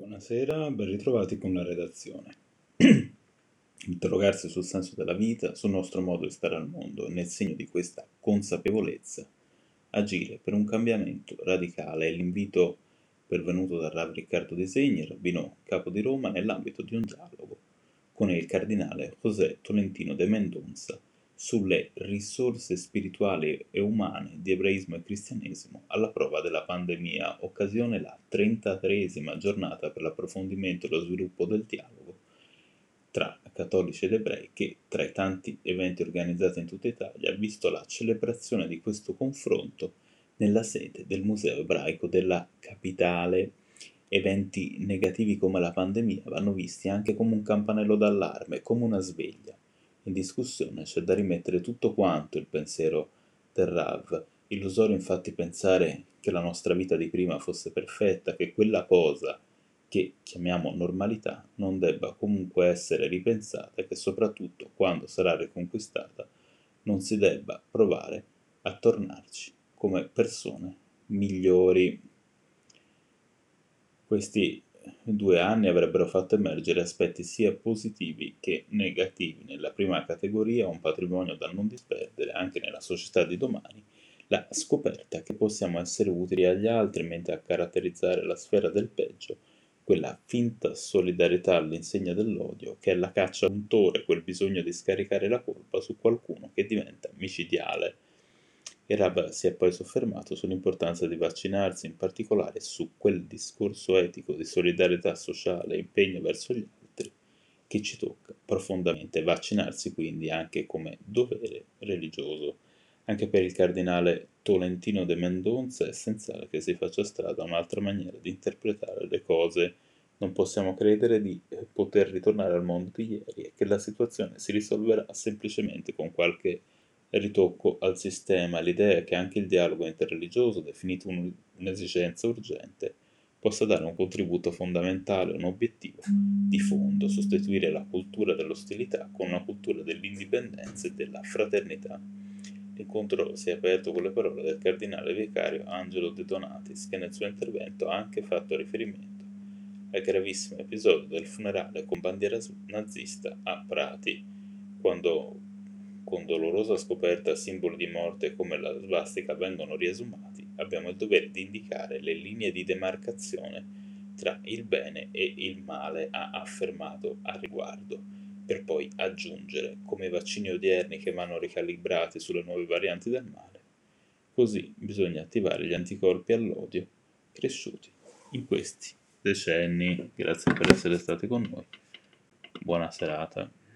Buonasera, ben ritrovati con la redazione. Interrogarsi sul senso della vita, sul nostro modo di stare al mondo e nel segno di questa consapevolezza, agire per un cambiamento radicale è l'invito pervenuto dal Rav Riccardo De Segni, rabbino capo di Roma, nell'ambito di un dialogo con il cardinale José Tolentino de Mendonza sulle risorse spirituali e umane di ebraismo e cristianesimo alla prova della pandemia, occasione la 33esima giornata per l'approfondimento e lo sviluppo del dialogo tra cattolici ed ebrei che, tra i tanti eventi organizzati in tutta Italia, ha visto la celebrazione di questo confronto nella sede del Museo ebraico della capitale. Eventi negativi come la pandemia vanno visti anche come un campanello d'allarme, come una sveglia in discussione c'è da rimettere tutto quanto il pensiero del Rav. Illusorio infatti pensare che la nostra vita di prima fosse perfetta, che quella cosa che chiamiamo normalità non debba comunque essere ripensata e che soprattutto quando sarà riconquistata non si debba provare a tornarci come persone migliori. Questi due anni avrebbero fatto emergere aspetti sia positivi che negativi. Nella prima categoria, un patrimonio da non disperdere anche nella società di domani, la scoperta che possiamo essere utili agli altri mentre a caratterizzare la sfera del peggio, quella finta solidarietà all'insegna dell'odio, che è la caccia a un tore, quel bisogno di scaricare la colpa su qualcuno che diventa micidiale il Rab si è poi soffermato sull'importanza di vaccinarsi, in particolare su quel discorso etico di solidarietà sociale e impegno verso gli altri che ci tocca profondamente. Vaccinarsi quindi anche come dovere religioso. Anche per il cardinale Tolentino de Mendonza è essenziale che si faccia strada un'altra maniera di interpretare le cose. Non possiamo credere di poter ritornare al mondo di ieri e che la situazione si risolverà semplicemente con qualche ritocco al sistema, l'idea che anche il dialogo interreligioso, definito un, un'esigenza urgente, possa dare un contributo fondamentale, un obiettivo di fondo, sostituire la cultura dell'ostilità con una cultura dell'indipendenza e della fraternità. L'incontro si è aperto con le parole del cardinale vicario Angelo De Donatis, che nel suo intervento ha anche fatto riferimento al gravissimo episodio del funerale con bandiera nazista a Prati, quando con dolorosa scoperta simboli di morte come la svastica vengono riesumati, abbiamo il dovere di indicare le linee di demarcazione tra il bene e il male, ha affermato a riguardo, per poi aggiungere, come i vaccini odierni che vanno ricalibrati sulle nuove varianti del male, così bisogna attivare gli anticorpi all'odio cresciuti in questi decenni. Grazie per essere stati con noi. Buona serata.